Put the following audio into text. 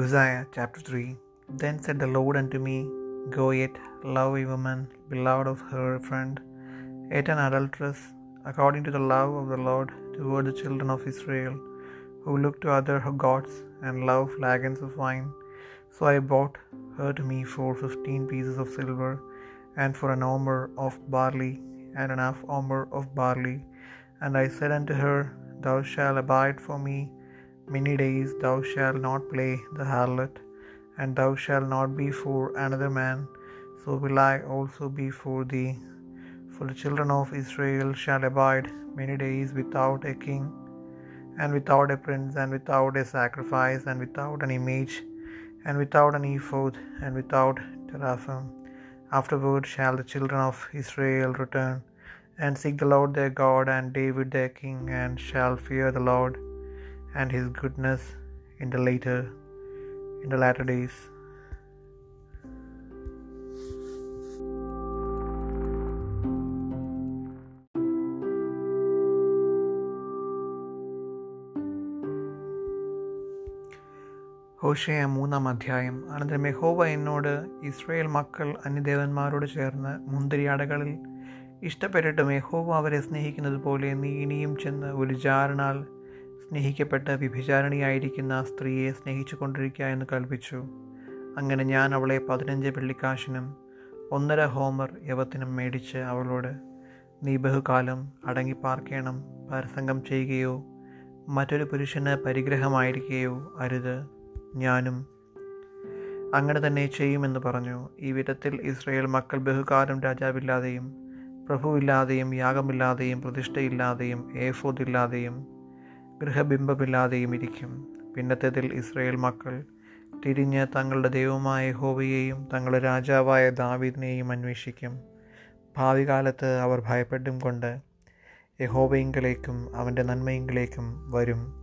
Uzziah chapter 3 Then said the Lord unto me, Go yet, love a woman, beloved of her friend, yet an adulteress, according to the love of the Lord toward the children of Israel, who look to other gods and love flagons of wine. So I bought her to me for fifteen pieces of silver, and for an omer of barley, and an half omer of barley. And I said unto her, Thou shalt abide for me many days, thou shalt not play the harlot, and thou shalt not be for another man, so will I also be for thee. For the children of Israel shall abide many days without a king, and without a prince, and without a sacrifice, and without an image, and without an ephod, and without teraphim. Afterward shall the children of Israel return, and seek the Lord their God, and David their king, and shall fear the Lord and his goodness in the later in the latter days. Hosea മൂന്നാം അധ്യായം അനന്തരം യഹോവ എന്നോട് Israel മക്കൾ അന്യദേവന്മാരോട് ചേർന്ന് മുന്തിരിയാടകളിൽ ഇഷ്ടപ്പെട്ടിട്ടും യഹോവ അവരെ സ്നേഹിക്കുന്നത് പോലെ നീ ഇനിയും ചെന്ന് ഒരു ജാരനാൽ സ്നേഹിക്കപ്പെട്ട് വ്യഭിചാരിണിയായിരിക്കുന്ന സ്ത്രീയെ സ്നേഹിച്ചു കൊണ്ടിരിക്കുക എന്ന് കൽപ്പിച്ചു. അങ്ങനെ ഞാൻ അവളെ പതിനഞ്ച് വെള്ളിക്കാശിനും ഒന്നര ഹോമർ യവത്തിനും മേടിച്ച് അവളോട് നീ ബഹുകാലം അടങ്ങിപ്പാർക്കണം പരസംഗം ചെയ്യുകയോ മറ്റൊരു പുരുഷന് പരിഗ്രഹമായിരിക്കുകയോ അരുത് ഞാനും അങ്ങനെ തന്നെ ചെയ്യുമെന്ന് പറഞ്ഞു. ഈ വിധത്തിൽ ഇസ്രയേൽ മക്കൾ ബഹുകാലം രാജാവില്ലാതെയും പ്രഭുവില്ലാതെയും യാഗമില്ലാതെയും പ്രതിഷ്ഠയില്ലാതെയും ഏഫോദില്ലാതെയും ഗൃഹബിംബമില്ലാതെയും ഇരിക്കും. പിന്നത്തേതിൽ ഇസ്രയേൽ മക്കൾ തിരിഞ്ഞ് തങ്ങളുടെ ദൈവമായ ഹോവയെയും തങ്ങളുടെ രാജാവായ ദാവീദിനെയും അന്വേഷിക്കും. ഭാവി കാലത്ത് അവർ ഭയപ്പെട്ടും കൊണ്ട് യഹോവയിങ്കിലേക്കും അവന്റെ നന്മയിങ്കിലേക്കും വരും.